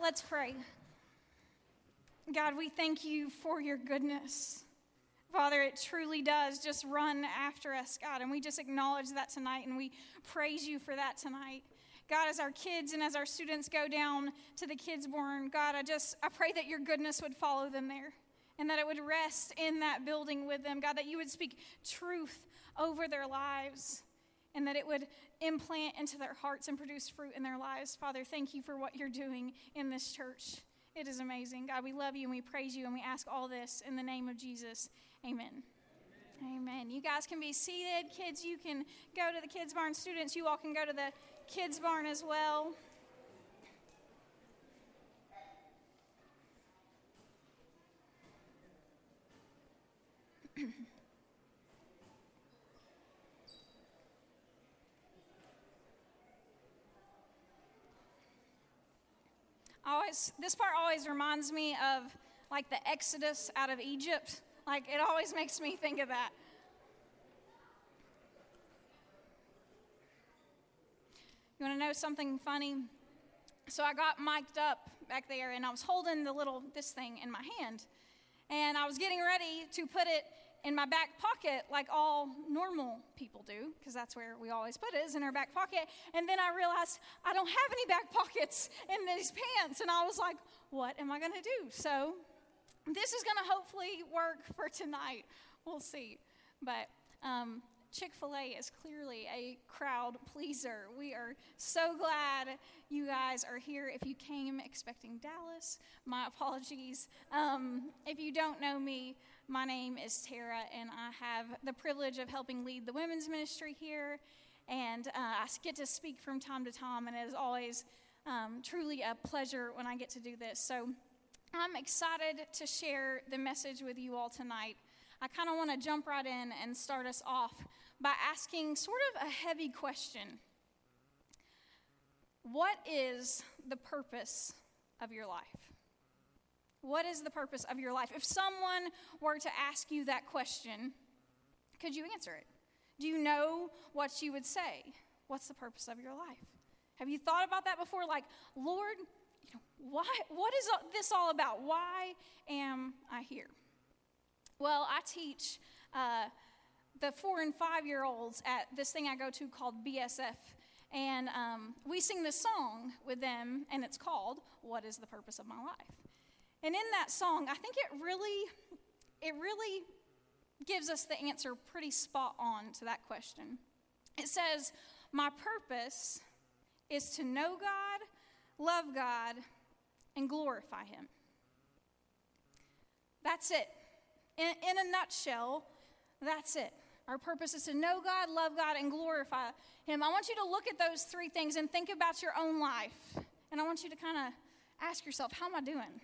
Let's pray. God, we thank you for your goodness. Father, it truly does just run after us, God, and we just acknowledge that tonight and we praise you for that tonight. God, as our kids and as our students go down to the kids' barn, God, I just I pray that your goodness would follow them there and that it would rest in that building with them. God, that you would speak truth over their lives and that it would implant into their hearts and produce fruit in their lives. Father, thank you for what you're doing in this church. It is amazing. God, we love you and we praise you and we ask all this in the name of Jesus. Amen. Amen. You guys can be seated. Kids, you can go to the kids' barn. Students, you all can go to the kids' barn as well. always this part always reminds me of like the exodus out of egypt like it always makes me think of that You want to know something funny? So I got mic'd up back there and I was holding the little, this thing in my hand. And I was getting ready to put it in my back pocket like all normal people do, because that's where we always put it, is in our back pocket. And then I realized I don't have any back pockets in these pants. And I was like, what am I going to do? So this is going to hopefully work for tonight. We'll see. But um, Chick fil A is clearly a crowd pleaser. We are so glad you guys are here. If you came expecting Dallas, my apologies. Um, if you don't know me, my name is Tara, and I have the privilege of helping lead the women's ministry here. And uh, I get to speak from time to time, and it is always um, truly a pleasure when I get to do this. So I'm excited to share the message with you all tonight. I kind of want to jump right in and start us off by asking sort of a heavy question What is the purpose of your life? What is the purpose of your life? If someone were to ask you that question, could you answer it? Do you know what you would say? What's the purpose of your life? Have you thought about that before? Like, Lord, you know, why, what is this all about? Why am I here? Well, I teach uh, the four and five year olds at this thing I go to called BSF. And um, we sing this song with them, and it's called What is the Purpose of My Life? And in that song, I think it really, it really gives us the answer pretty spot on to that question. It says, My purpose is to know God, love God, and glorify Him. That's it. In, in a nutshell, that's it. Our purpose is to know God, love God, and glorify Him. I want you to look at those three things and think about your own life. And I want you to kind of ask yourself, how am I doing?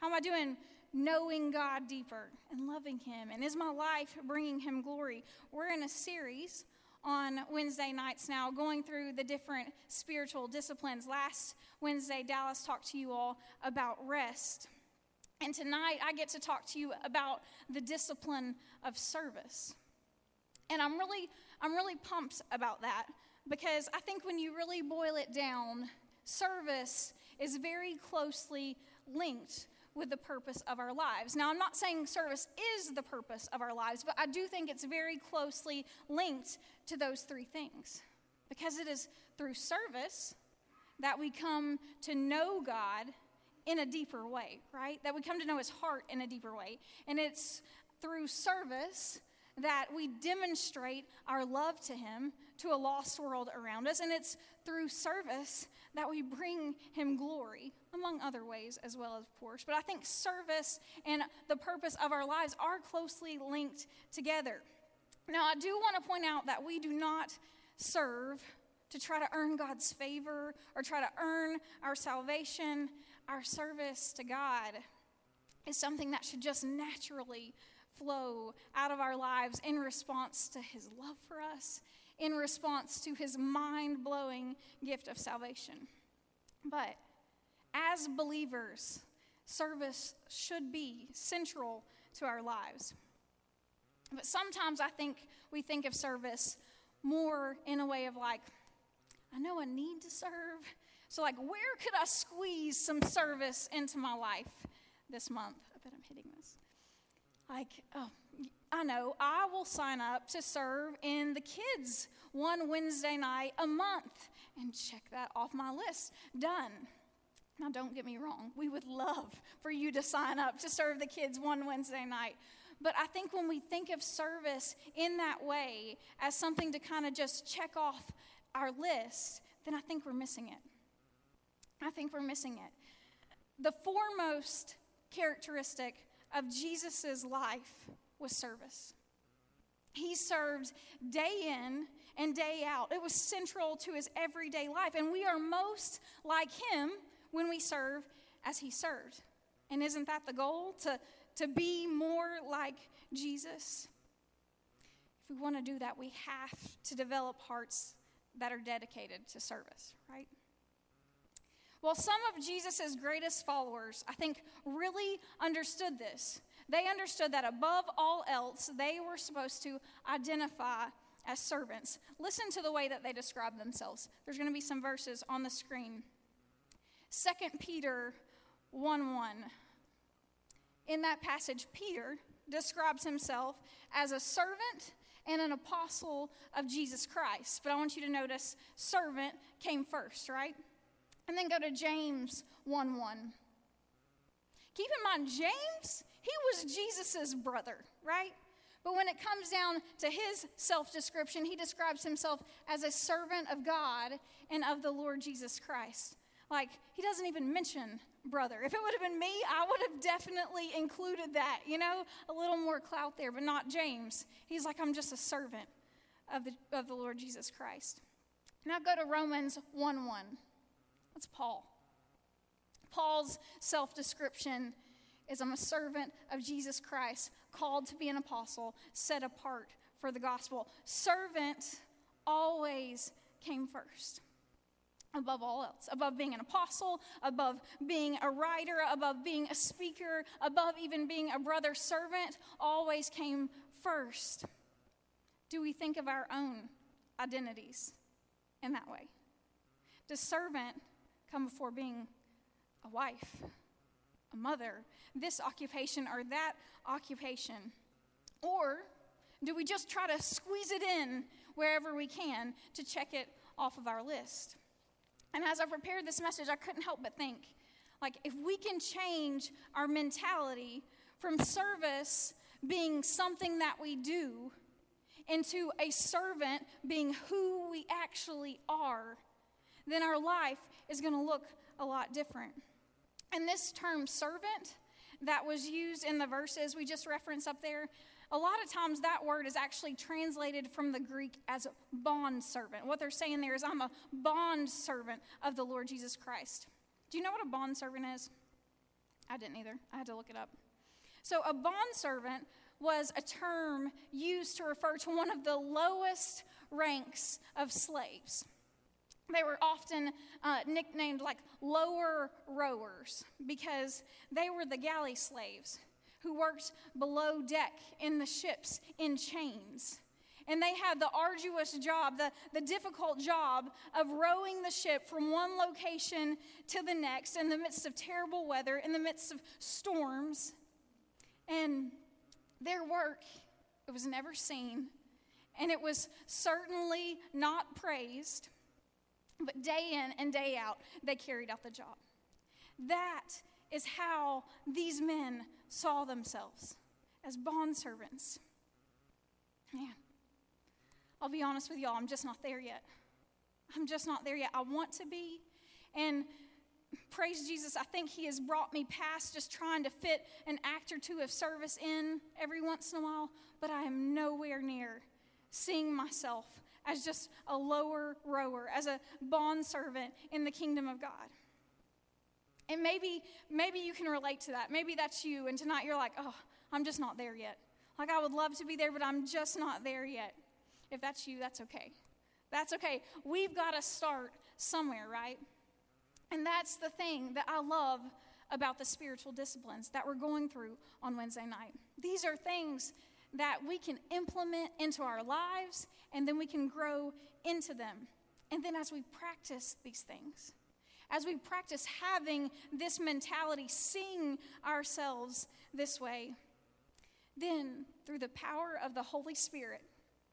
How am I doing knowing God deeper and loving Him? And is my life bringing Him glory? We're in a series on Wednesday nights now, going through the different spiritual disciplines. Last Wednesday, Dallas talked to you all about rest. And tonight, I get to talk to you about the discipline of service. And I'm really, I'm really pumped about that because I think when you really boil it down, service is very closely linked with the purpose of our lives. Now, I'm not saying service is the purpose of our lives, but I do think it's very closely linked to those three things because it is through service that we come to know God in a deeper way, right? That we come to know his heart in a deeper way. And it's through service that we demonstrate our love to him to a lost world around us. And it's through service that we bring him glory, among other ways as well, as, of course. But I think service and the purpose of our lives are closely linked together. Now, I do want to point out that we do not serve to try to earn God's favor or try to earn our salvation. Our service to God is something that should just naturally flow out of our lives in response to His love for us, in response to His mind blowing gift of salvation. But as believers, service should be central to our lives. But sometimes I think we think of service more in a way of like, I know I need to serve, So, like, where could I squeeze some service into my life this month? I bet I'm hitting this. Like, oh, I know, I will sign up to serve in the kids one Wednesday night a month and check that off my list. Done. Now, don't get me wrong, we would love for you to sign up to serve the kids one Wednesday night. But I think when we think of service in that way as something to kind of just check off our list, then I think we're missing it. I think we're missing it. The foremost characteristic of Jesus' life was service. He served day in and day out. It was central to his everyday life. And we are most like him when we serve as he served. And isn't that the goal? To, to be more like Jesus? If we want to do that, we have to develop hearts that are dedicated to service, right? Well, some of Jesus' greatest followers, I think, really understood this. They understood that above all else, they were supposed to identify as servants. Listen to the way that they describe themselves. There's going to be some verses on the screen. 2 Peter 1 1. In that passage, Peter describes himself as a servant and an apostle of Jesus Christ. But I want you to notice servant came first, right? And then go to James 1 1. Keep in mind, James, he was Jesus' brother, right? But when it comes down to his self description, he describes himself as a servant of God and of the Lord Jesus Christ. Like, he doesn't even mention brother. If it would have been me, I would have definitely included that, you know, a little more clout there, but not James. He's like, I'm just a servant of the, of the Lord Jesus Christ. Now go to Romans 1 1. That's Paul. Paul's self description is I'm a servant of Jesus Christ, called to be an apostle, set apart for the gospel. Servant always came first above all else, above being an apostle, above being a writer, above being a speaker, above even being a brother servant, always came first. Do we think of our own identities in that way? Does servant come before being a wife, a mother, this occupation or that occupation? Or do we just try to squeeze it in wherever we can to check it off of our list? And as I prepared this message, I couldn't help but think like, if we can change our mentality from service being something that we do into a servant being who we actually are, then our life is going to look a lot different. And this term servant that was used in the verses we just referenced up there, a lot of times that word is actually translated from the Greek as bond servant. What they're saying there is, I'm a bond servant of the Lord Jesus Christ. Do you know what a bond servant is? I didn't either. I had to look it up. So, a bond servant was a term used to refer to one of the lowest ranks of slaves. They were often uh, nicknamed like lower rowers because they were the galley slaves who worked below deck in the ships in chains. And they had the arduous job, the, the difficult job of rowing the ship from one location to the next in the midst of terrible weather, in the midst of storms. And their work, it was never seen, and it was certainly not praised. But day in and day out, they carried out the job. That is how these men saw themselves as bondservants. Man, I'll be honest with y'all, I'm just not there yet. I'm just not there yet. I want to be. And praise Jesus, I think He has brought me past just trying to fit an act or two of service in every once in a while, but I am nowhere near seeing myself as just a lower rower, as a bond servant in the kingdom of God. And maybe, maybe you can relate to that. Maybe that's you, and tonight you're like, oh, I'm just not there yet. Like, I would love to be there, but I'm just not there yet. If that's you, that's okay. That's okay. We've got to start somewhere, right? And that's the thing that I love about the spiritual disciplines that we're going through on Wednesday night. These are things that we can implement into our lives and then we can grow into them. And then as we practice these things, as we practice having this mentality, seeing ourselves this way, then through the power of the Holy Spirit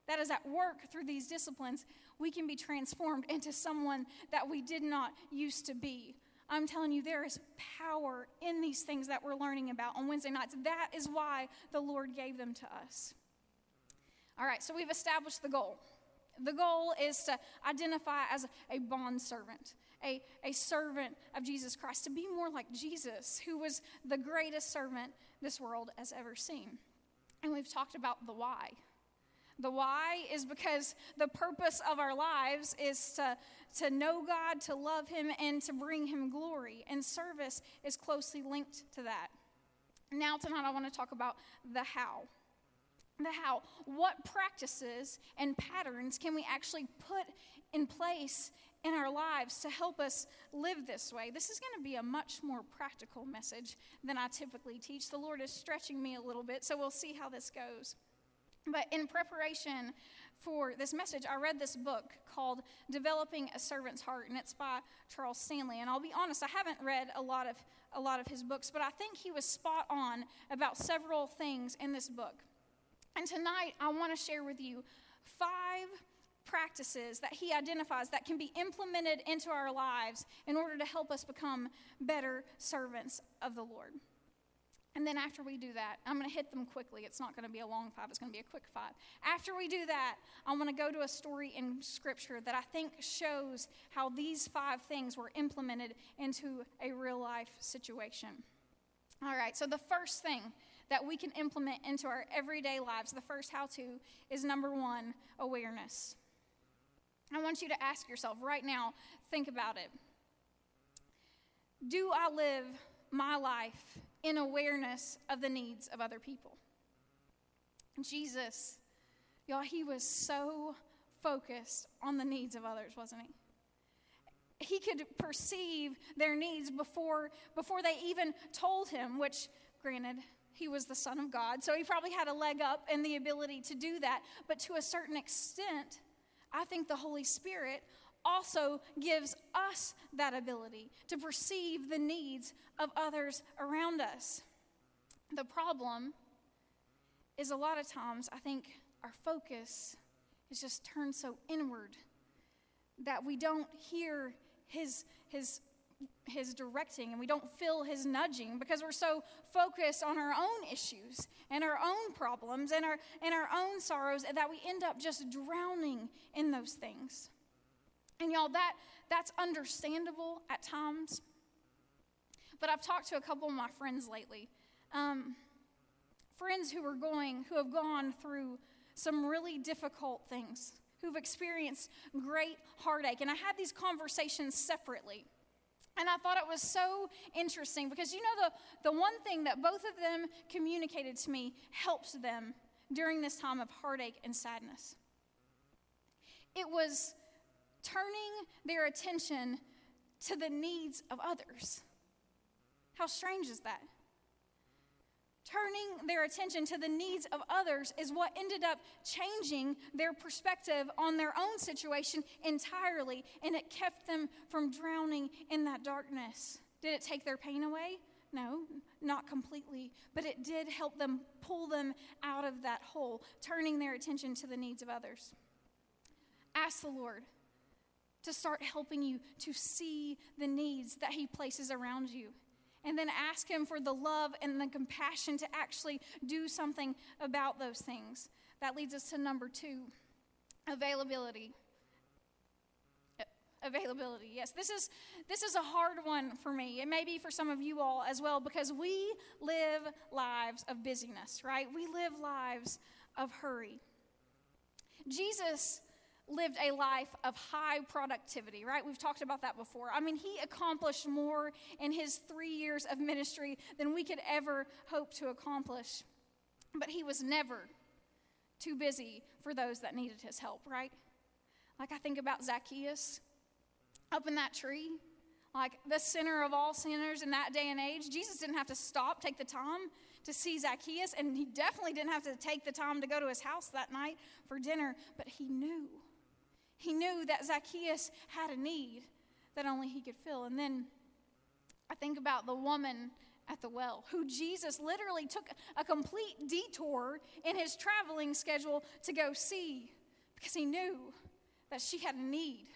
that is at work through these disciplines, we can be transformed into someone that we did not used to be. I'm telling you, there is power in these things that we're learning about on Wednesday nights. That is why the Lord gave them to us. All right, so we've established the goal. The goal is to identify as a bond servant, a, a servant of Jesus Christ, to be more like Jesus, who was the greatest servant this world has ever seen. And we've talked about the why. The why is because the purpose of our lives is to, to know God, to love Him, and to bring Him glory. And service is closely linked to that. Now, tonight, I want to talk about the how. The how. What practices and patterns can we actually put in place in our lives to help us live this way? This is going to be a much more practical message than I typically teach. The Lord is stretching me a little bit, so we'll see how this goes. But in preparation for this message, I read this book called Developing a Servant's Heart, and it's by Charles Stanley. And I'll be honest, I haven't read a lot of a lot of his books, but I think he was spot on about several things in this book. And tonight, I want to share with you five practices that he identifies that can be implemented into our lives in order to help us become better servants of the Lord. And then after we do that, I'm going to hit them quickly. It's not going to be a long five, it's going to be a quick five. After we do that, I want to go to a story in Scripture that I think shows how these five things were implemented into a real life situation. All right, so the first thing that we can implement into our everyday lives, the first how to, is number one, awareness. I want you to ask yourself right now, think about it. Do I live my life in awareness of the needs of other people. Jesus, y'all, he was so focused on the needs of others, wasn't he? He could perceive their needs before, before they even told him, which, granted, he was the Son of God, so he probably had a leg up in the ability to do that. But to a certain extent, I think the Holy Spirit also gives us that ability to perceive the needs of others around us. The problem is a lot of times, I think our focus is just turned so inward that we don't hear his, his, his directing and we don't feel his nudging because we're so focused on our own issues and our own problems and our, and our own sorrows that we end up just drowning in those things. And y'all, that, that's understandable at times. But I've talked to a couple of my friends lately. Um, friends who are going, who have gone through some really difficult things, who've experienced great heartache. And I had these conversations separately. And I thought it was so interesting because you know, the, the one thing that both of them communicated to me helped them during this time of heartache and sadness. It was turning their attention to the needs of others. How strange is that? Turning their attention to the needs of others is what ended up changing their perspective on their own situation entirely, and it kept them from drowning in that darkness. Did it take their pain away? No, not completely, but it did help them pull them out of that hole, turning their attention to the needs of others. Ask the Lord to start helping you to see the needs that He places around you. And then ask Him for the love and the compassion to actually do something about those things. That leads us to number two availability. Availability yes. This is this is a hard one for me. It may be for some of you all as well because we live lives of busyness right? We live lives of hurry. Jesus lived a life of high productivity, right? We've talked about that before. I mean, he accomplished more in his three years of ministry than we could ever hope to accomplish. But he was never too busy for those that needed his help, right? Like I think about Zacchaeus up in that tree, like the sinner of all sinners in that day and age. Jesus didn't have to stop, take the time to see Zacchaeus, and he definitely didn't have to take the time to go to his house that night for dinner, but he knew he knew that Zacchaeus had a need, that only He could fill. And then I think about the woman at the well, who Jesus literally took a complete detour in his traveling schedule to go see because he knew that she had a need.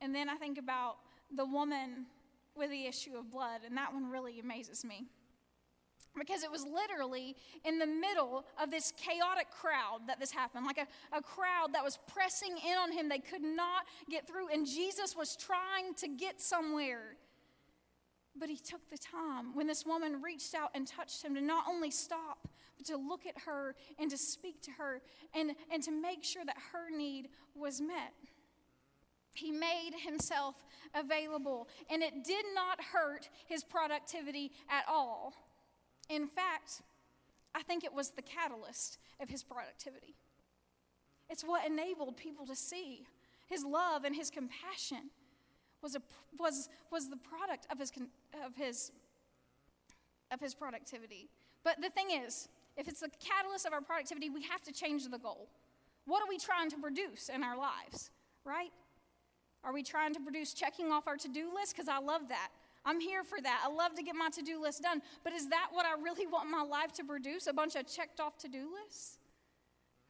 And then I think about the woman with the issue of blood, and that one really amazes me. Because it was literally in the middle of this chaotic crowd that this happened, like a, a crowd that was pressing in on him. They could not get through, and Jesus was trying to get somewhere. But he took the time when this woman reached out and touched him to not only stop, but to look at her and to speak to her and, and to make sure that her need was met. He made himself available, and it did not hurt his productivity at all. In fact, I think it was the catalyst of his productivity. It's what enabled people to see his love and his compassion was, a, was, was the product of his, of, his, of his productivity. But the thing is, if it's the catalyst of our productivity, we have to change the goal. What are we trying to produce in our lives, right? Are we trying to produce checking off our to do list? Because I love that. I'm here for that. I love to get my to do list done. But is that what I really want my life to produce? A bunch of checked off to do lists?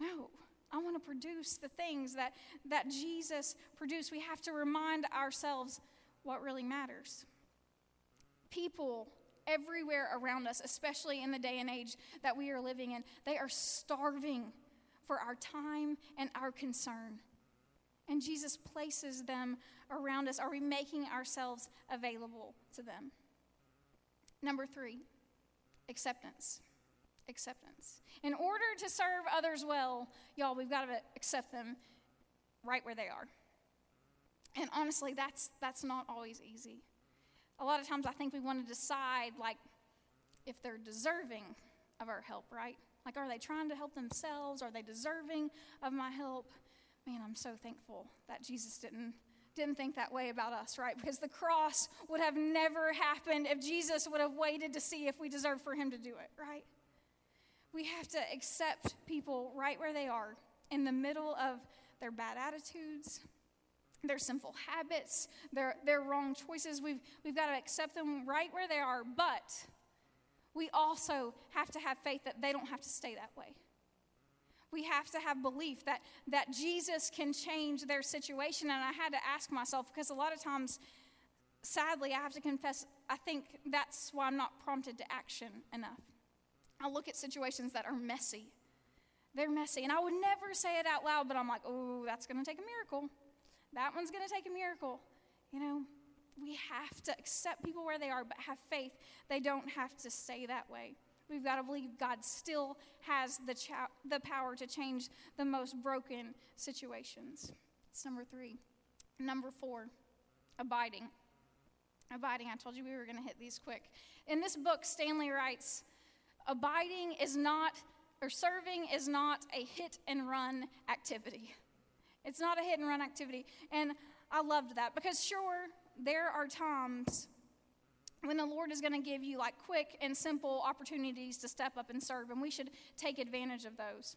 No. I want to produce the things that, that Jesus produced. We have to remind ourselves what really matters. People everywhere around us, especially in the day and age that we are living in, they are starving for our time and our concern and Jesus places them around us, are we making ourselves available to them? Number three, acceptance. Acceptance. In order to serve others well, y'all, we've got to accept them right where they are. And honestly, that's, that's not always easy. A lot of times I think we want to decide, like, if they're deserving of our help, right? Like, are they trying to help themselves? Are they deserving of my help? man, I'm so thankful that Jesus didn't didn't think that way about us, right? Because the cross would have never happened if Jesus would have waited to see if we deserved for him to do it, right? We have to accept people right where they are in the middle of their bad attitudes, their sinful habits, their, their wrong choices. We've, we've got to accept them right where they are, but we also have to have faith that they don't have to stay that way we have to have belief that, that Jesus can change their situation. And I had to ask myself, because a lot of times, sadly, I have to confess, I think that's why I'm not prompted to action enough. I look at situations that are messy. They're messy. And I would never say it out loud, but I'm like, oh, that's going to take a miracle. That one's going to take a miracle. You know, we have to accept people where they are, but have faith. They don't have to stay that way. We've got to believe God still has the, the power to change the most broken situations. It's number three. Number four, abiding. Abiding. I told you we were going to hit these quick. In this book, Stanley writes Abiding is not, or serving is not a hit and run activity. It's not a hit and run activity. And I loved that because, sure, there are times when the Lord is going to give you like quick and simple opportunities to step up and serve, and we should take advantage of those.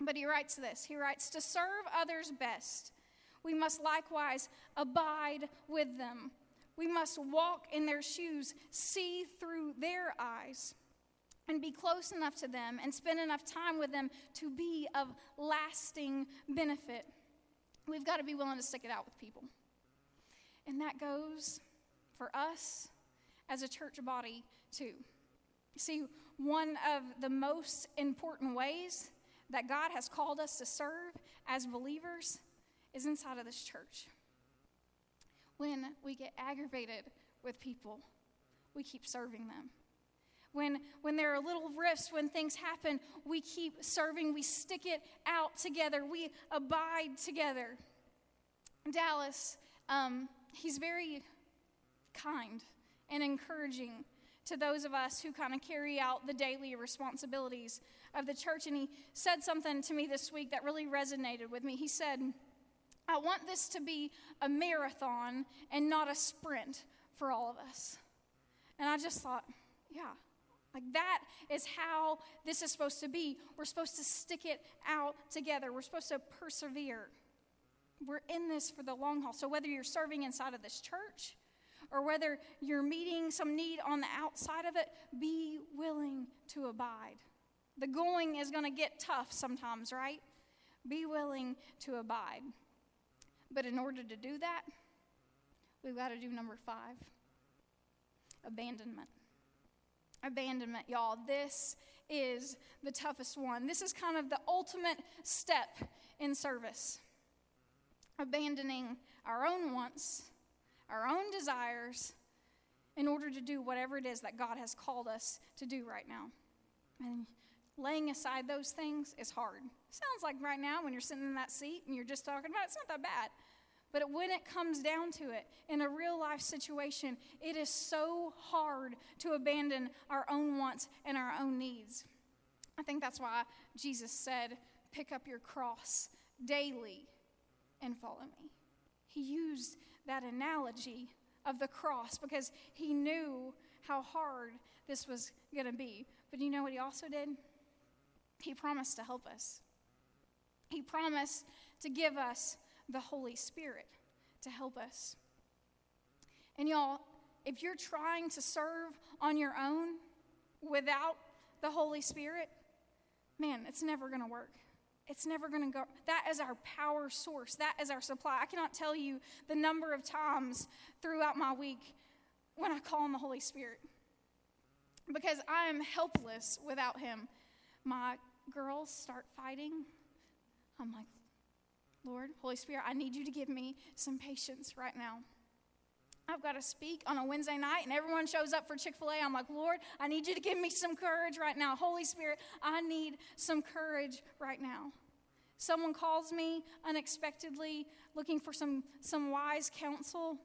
But he writes this He writes, To serve others best, we must likewise abide with them. We must walk in their shoes, see through their eyes, and be close enough to them and spend enough time with them to be of lasting benefit. We've got to be willing to stick it out with people. And that goes for us as a church body, too. See, one of the most important ways that God has called us to serve as believers is inside of this church. When we get aggravated with people, we keep serving them. When, when there are little rifts, when things happen, we keep serving, we stick it out together, we abide together. Dallas, um, he's very kind and encouraging to those of us who kind of carry out the daily responsibilities of the church. And he said something to me this week that really resonated with me. He said, I want this to be a marathon and not a sprint for all of us. And I just thought, yeah, like that is how this is supposed to be. We're supposed to stick it out together, we're supposed to persevere. We're in this for the long haul. So whether you're serving inside of this church or whether you're meeting some need on the outside of it, be willing to abide. The going is going to get tough sometimes, right? Be willing to abide. But in order to do that, we've got to do number five abandonment. Abandonment, y'all. This is the toughest one. This is kind of the ultimate step in service. Abandoning our own wants, our own desires, in order to do whatever it is that God has called us to do right now. And laying aside those things is hard. Sounds like right now when you're sitting in that seat and you're just talking about it, it's not that bad. But when it comes down to it, in a real life situation, it is so hard to abandon our own wants and our own needs. I think that's why Jesus said, Pick up your cross daily and follow me. He used that analogy of the cross because he knew how hard this was going to be. But you know what he also did? He promised to help us. He promised to give us the Holy Spirit to help us. And y'all, if you're trying to serve on your own without the Holy Spirit, man, it's never going to work. It's never going to go. That is our power source. That is our supply. I cannot tell you the number of times throughout my week when I call on the Holy Spirit because I am helpless without Him. My girls start fighting. I'm like, Lord, Holy Spirit, I need you to give me some patience right now. I've got to speak on a Wednesday night and everyone shows up for Chick fil A. I'm like, Lord, I need you to give me some courage right now. Holy Spirit, I need some courage right now. Someone calls me unexpectedly looking for some, some wise counsel.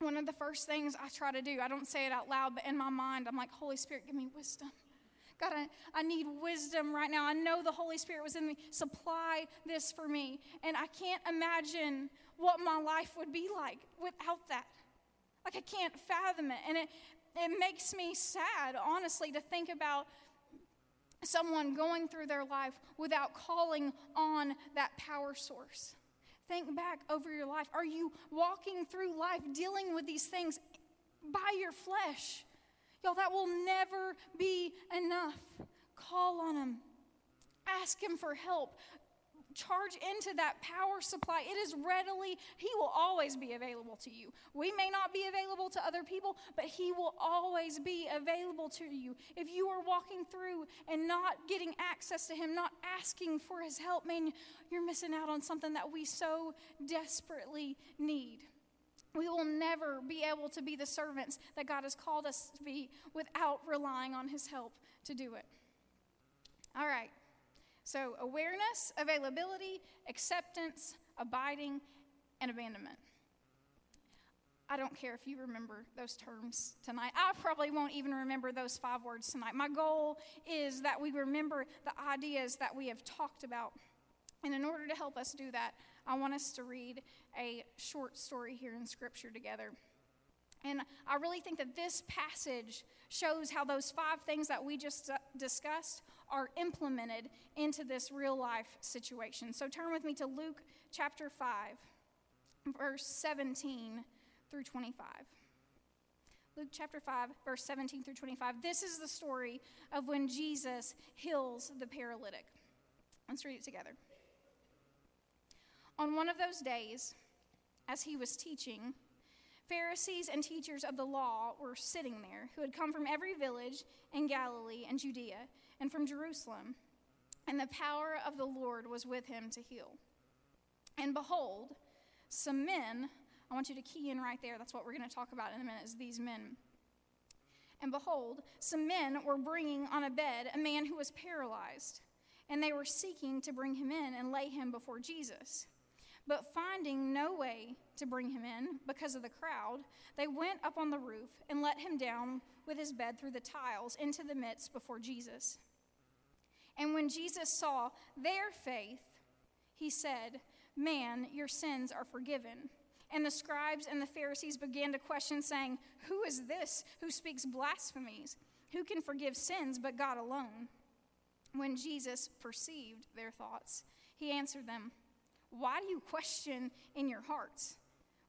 One of the first things I try to do, I don't say it out loud, but in my mind, I'm like, Holy Spirit, give me wisdom. God, I, I need wisdom right now. I know the Holy Spirit was in me. Supply this for me. And I can't imagine what my life would be like without that. Like, I can't fathom it. And it, it makes me sad, honestly, to think about someone going through their life without calling on that power source. Think back over your life. Are you walking through life dealing with these things by your flesh? Y'all, that will never be enough. Call on Him, ask Him for help. Charge into that power supply. It is readily, He will always be available to you. We may not be available to other people, but He will always be available to you. If you are walking through and not getting access to Him, not asking for His help, man, you're missing out on something that we so desperately need. We will never be able to be the servants that God has called us to be without relying on His help to do it. All right. So, awareness, availability, acceptance, abiding, and abandonment. I don't care if you remember those terms tonight. I probably won't even remember those five words tonight. My goal is that we remember the ideas that we have talked about. And in order to help us do that, I want us to read a short story here in Scripture together. And I really think that this passage shows how those five things that we just uh, discussed are implemented into this real life situation. So turn with me to Luke chapter 5, verse 17 through 25. Luke chapter 5, verse 17 through 25. This is the story of when Jesus heals the paralytic. Let's read it together. On one of those days, as he was teaching, Pharisees and teachers of the law were sitting there, who had come from every village in Galilee and Judea and from Jerusalem. And the power of the Lord was with him to heal. And behold, some men, I want you to key in right there, that's what we're going to talk about in a minute, is these men. And behold, some men were bringing on a bed a man who was paralyzed, and they were seeking to bring him in and lay him before Jesus. But finding no way to bring him in because of the crowd, they went up on the roof and let him down with his bed through the tiles into the midst before Jesus. And when Jesus saw their faith, he said, Man, your sins are forgiven. And the scribes and the Pharisees began to question, saying, Who is this who speaks blasphemies? Who can forgive sins but God alone? When Jesus perceived their thoughts, he answered them, Why do you question in your hearts?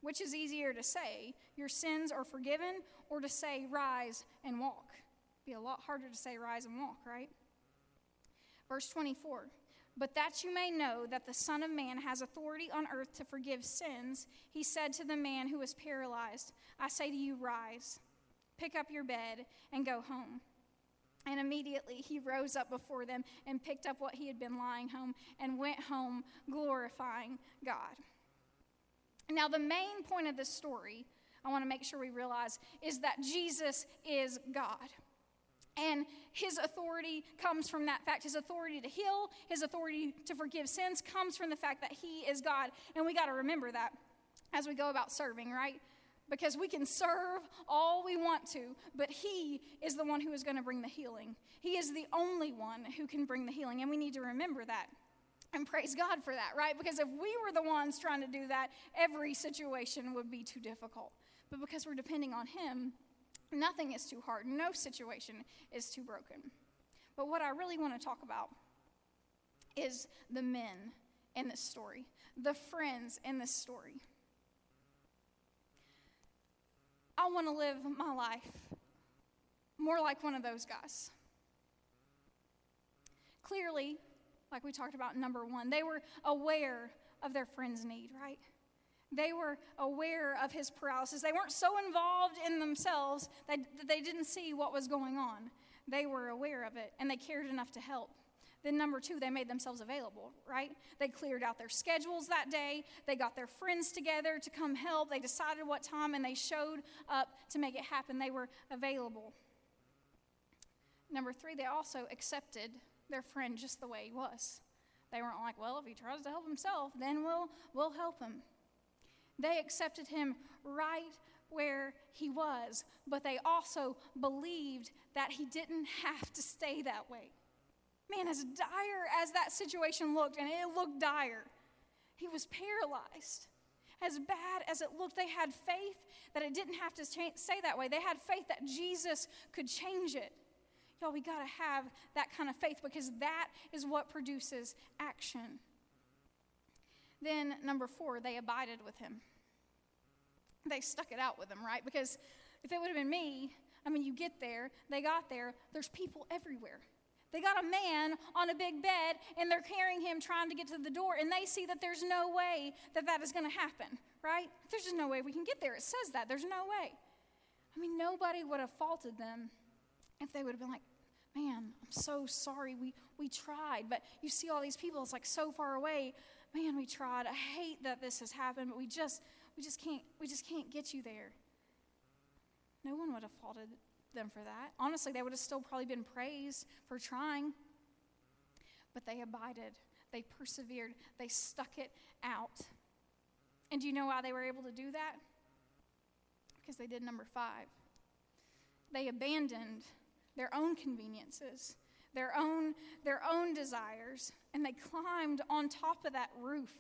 Which is easier to say, your sins are forgiven, or to say, rise and walk? Be a lot harder to say, rise and walk, right? Verse 24. But that you may know that the Son of Man has authority on earth to forgive sins, he said to the man who was paralyzed, I say to you, rise, pick up your bed, and go home. And immediately he rose up before them and picked up what he had been lying home and went home glorifying God. Now, the main point of this story, I want to make sure we realize, is that Jesus is God. And his authority comes from that fact. His authority to heal, his authority to forgive sins comes from the fact that he is God. And we got to remember that as we go about serving, right? Because we can serve all we want to, but he is the one who is going to bring the healing. He is the only one who can bring the healing. And we need to remember that. And praise God for that, right? Because if we were the ones trying to do that, every situation would be too difficult. But because we're depending on Him, Nothing is too hard, no situation is too broken. But what I really want to talk about is the men in this story, the friends in this story. I want to live my life more like one of those guys. Clearly, like we talked about number one, they were aware of their friend's need, right? They were aware of his paralysis. They weren't so involved in themselves that they didn't see what was going on. They were aware of it and they cared enough to help. Then, number two, they made themselves available, right? They cleared out their schedules that day. They got their friends together to come help. They decided what time and they showed up to make it happen. They were available. Number three, they also accepted their friend just the way he was. They weren't like, well, if he tries to help himself, then we'll, we'll help him. They accepted him right where he was, but they also believed that he didn't have to stay that way. Man, as dire as that situation looked, and it looked dire, he was paralyzed. As bad as it looked, they had faith that it didn't have to say that way. They had faith that Jesus could change it. Y'all, we got to have that kind of faith because that is what produces action. Then, number four, they abided with him they stuck it out with him, right? Because if it would have been me, I mean, you get there, they got there, there's people everywhere. They got a man on a big bed and they're carrying him trying to get to the door, and they see that there's no way that that is going to happen, right? There's just no way we can get there. It says that. There's no way. I mean, nobody would have faulted them if they would have been like, man, I'm so sorry. We, we tried, but you see all these people, it's like so far away. Man, we tried. I hate that this has happened, but we just, we just can't, we just can't get you there. No one would have faulted them for that. Honestly, they would have still probably been praised for trying. But they abided, they persevered, they stuck it out. And do you know why they were able to do that? Because they did number five. They abandoned their own conveniences, their own, their own desires, and they climbed on top of that roof.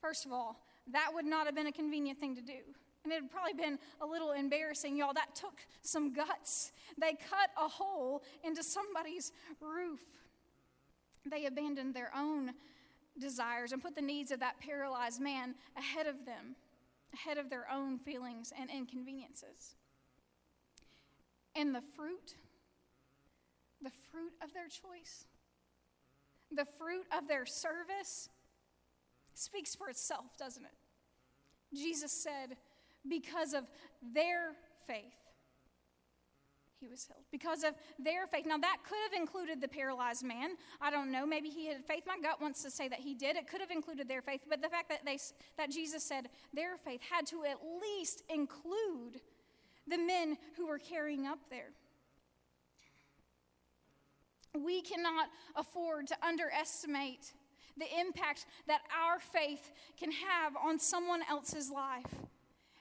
First of all, that would not have been a convenient thing to do. And it had probably been a little embarrassing, y'all. That took some guts. They cut a hole into somebody's roof. They abandoned their own desires and put the needs of that paralyzed man ahead of them, ahead of their own feelings and inconveniences. And the fruit, the fruit of their choice, the fruit of their service speaks for itself, doesn't it? Jesus said, because of their faith, he was healed. Because of their faith. Now, that could have included the paralyzed man. I don't know. Maybe he had faith. My gut wants to say that he did. It could have included their faith. But the fact that, they, that Jesus said their faith had to at least include the men who were carrying up there. We cannot afford to underestimate the impact that our faith can have on someone else's life.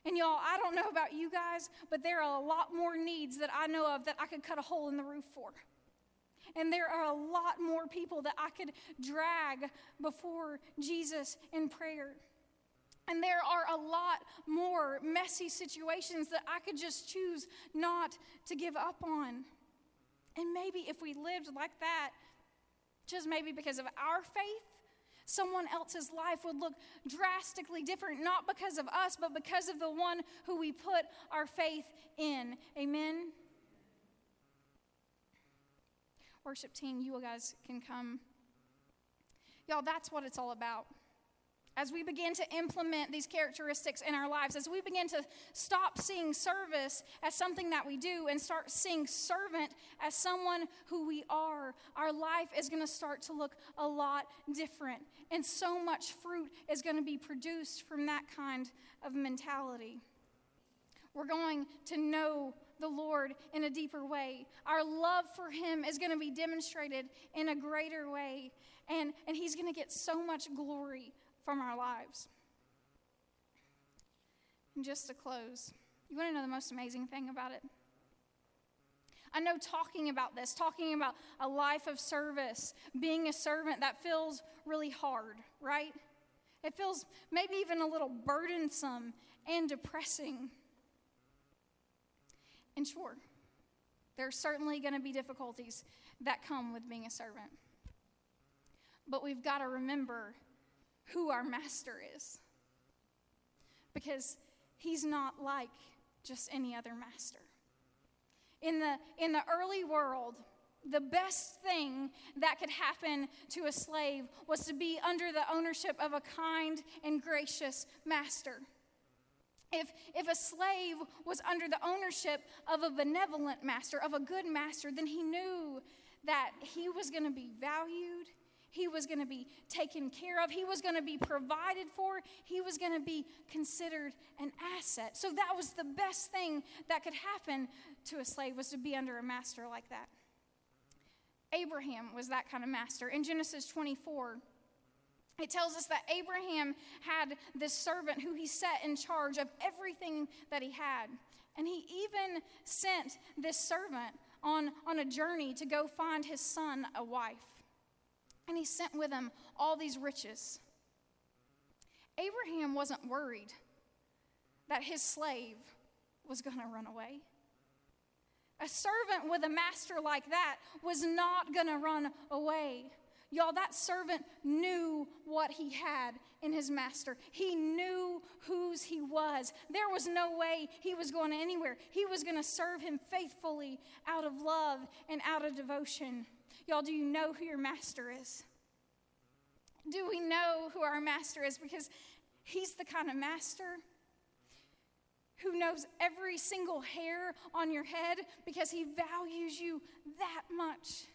And y'all, I don't know about you guys, but there are a lot more needs that I know of that I could cut a hole in the roof for. And there are a lot more people that I could drag before Jesus in prayer. And there are a lot more messy situations that I could just choose not to give up on. And maybe if we lived like that, just maybe because of our faith, someone else's life would look drastically different, not because of us, but because of the one who we put our faith in. Amen? Worship team, you guys can come. Y'all, that's what it's all about as we begin to implement these characteristics in our lives, as we begin to stop seeing service as something that we do and start seeing servant as someone who we are, our life is going to start to look a lot different. And so much fruit is going to be produced from that kind of mentality. We're going to know the Lord in a deeper way. Our love for Him is going to be demonstrated in a greater way. And, and He's going to get so much glory from our lives. And just to close, you want to know the most amazing thing about it? I know talking about this, talking about a life of service, being a servant, that feels really hard, right? It feels maybe even a little burdensome and depressing. And sure, there's certainly going to be difficulties that come with being a servant. But we've got to remember who our master is. Because he's not like just any other master. In the, in the early world, the best thing that could happen to a slave was to be under the ownership of a kind and gracious master. If, if a slave was under the ownership of a benevolent master, of a good master, then he knew that he was going to be valued, he was going to be taken care of. He was going to be provided for. He was going to be considered an asset. So that was the best thing that could happen to a slave was to be under a master like that. Abraham was that kind of master. In Genesis 24, it tells us that Abraham had this servant who he set in charge of everything that he had. And he even sent this servant on, on a journey to go find his son a wife and he sent with him all these riches. Abraham wasn't worried that his slave was going to run away. A servant with a master like that was not going to run away. Y'all, that servant knew what he had in his master. He knew whose he was. There was no way he was going anywhere. He was going to serve him faithfully out of love and out of devotion. Y'all, do you know who your master is? Do we know who our master is? Because he's the kind of master who knows every single hair on your head because he values you that much.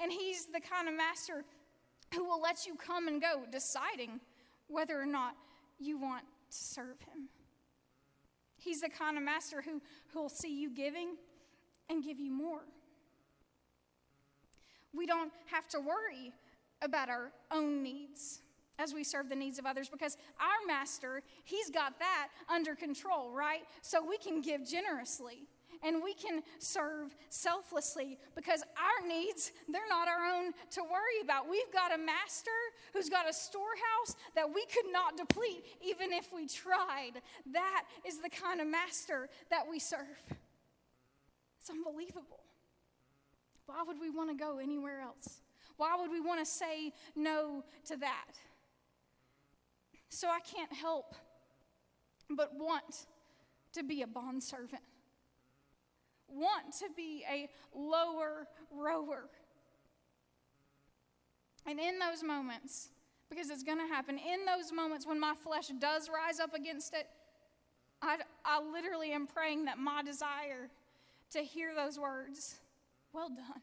And he's the kind of master who will let you come and go, deciding whether or not you want to serve him. He's the kind of master who will see you giving and give you more. We don't have to worry about our own needs as we serve the needs of others because our master, he's got that under control, right? So we can give generously and we can serve selflessly because our needs, they're not our own to worry about. We've got a master who's got a storehouse that we could not deplete even if we tried. That is the kind of master that we serve. It's unbelievable. Why would we want to go anywhere else? Why would we want to say no to that? So I can't help but want to be a bondservant, want to be a lower rower. And in those moments, because it's going to happen, in those moments when my flesh does rise up against it, I, I literally am praying that my desire to hear those words well done.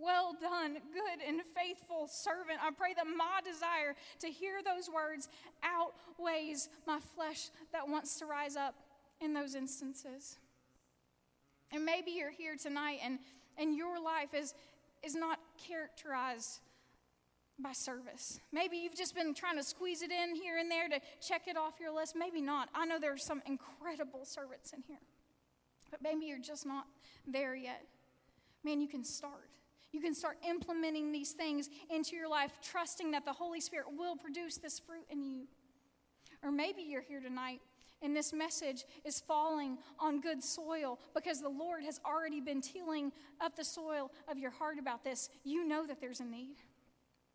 Well done, good and faithful servant. I pray that my desire to hear those words outweighs my flesh that wants to rise up in those instances. And maybe you're here tonight and, and your life is, is not characterized by service. Maybe you've just been trying to squeeze it in here and there to check it off your list. Maybe not. I know there are some incredible servants in here, but maybe you're just not there yet man, you can start. You can start implementing these things into your life, trusting that the Holy Spirit will produce this fruit in you. Or maybe you're here tonight and this message is falling on good soil because the Lord has already been tilling up the soil of your heart about this. You know that there's a need.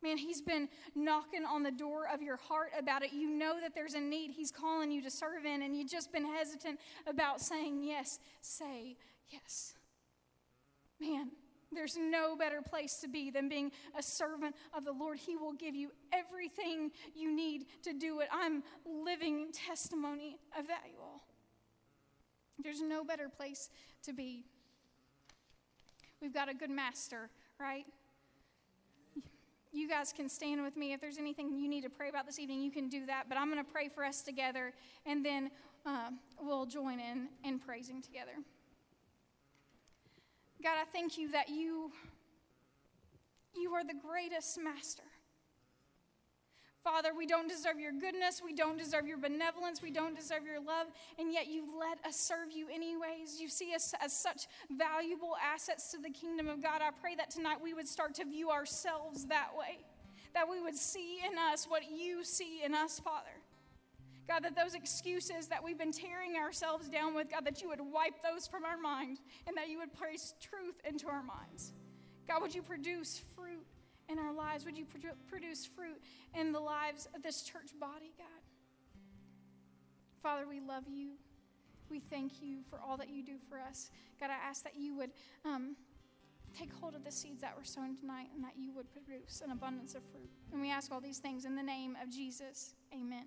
Man, He's been knocking on the door of your heart about it. You know that there's a need He's calling you to serve in, and you've just been hesitant about saying yes. Say yes. Man, there's no better place to be than being a servant of the Lord. He will give you everything you need to do it. I'm living testimony of that, you all. There's no better place to be. We've got a good master, right? You guys can stand with me. If there's anything you need to pray about this evening, you can do that. But I'm going to pray for us together, and then uh, we'll join in in praising together. God, I thank you that you, you are the greatest master. Father, we don't deserve your goodness. We don't deserve your benevolence. We don't deserve your love. And yet you let us serve you anyways. You see us as such valuable assets to the kingdom of God. I pray that tonight we would start to view ourselves that way, that we would see in us what you see in us, Father. God, that those excuses that we've been tearing ourselves down with, God, that you would wipe those from our mind and that you would place truth into our minds. God, would you produce fruit in our lives? Would you produce fruit in the lives of this church body, God? Father, we love you. We thank you for all that you do for us. God, I ask that you would um, take hold of the seeds that were sown tonight and that you would produce an abundance of fruit. And we ask all these things in the name of Jesus. Amen.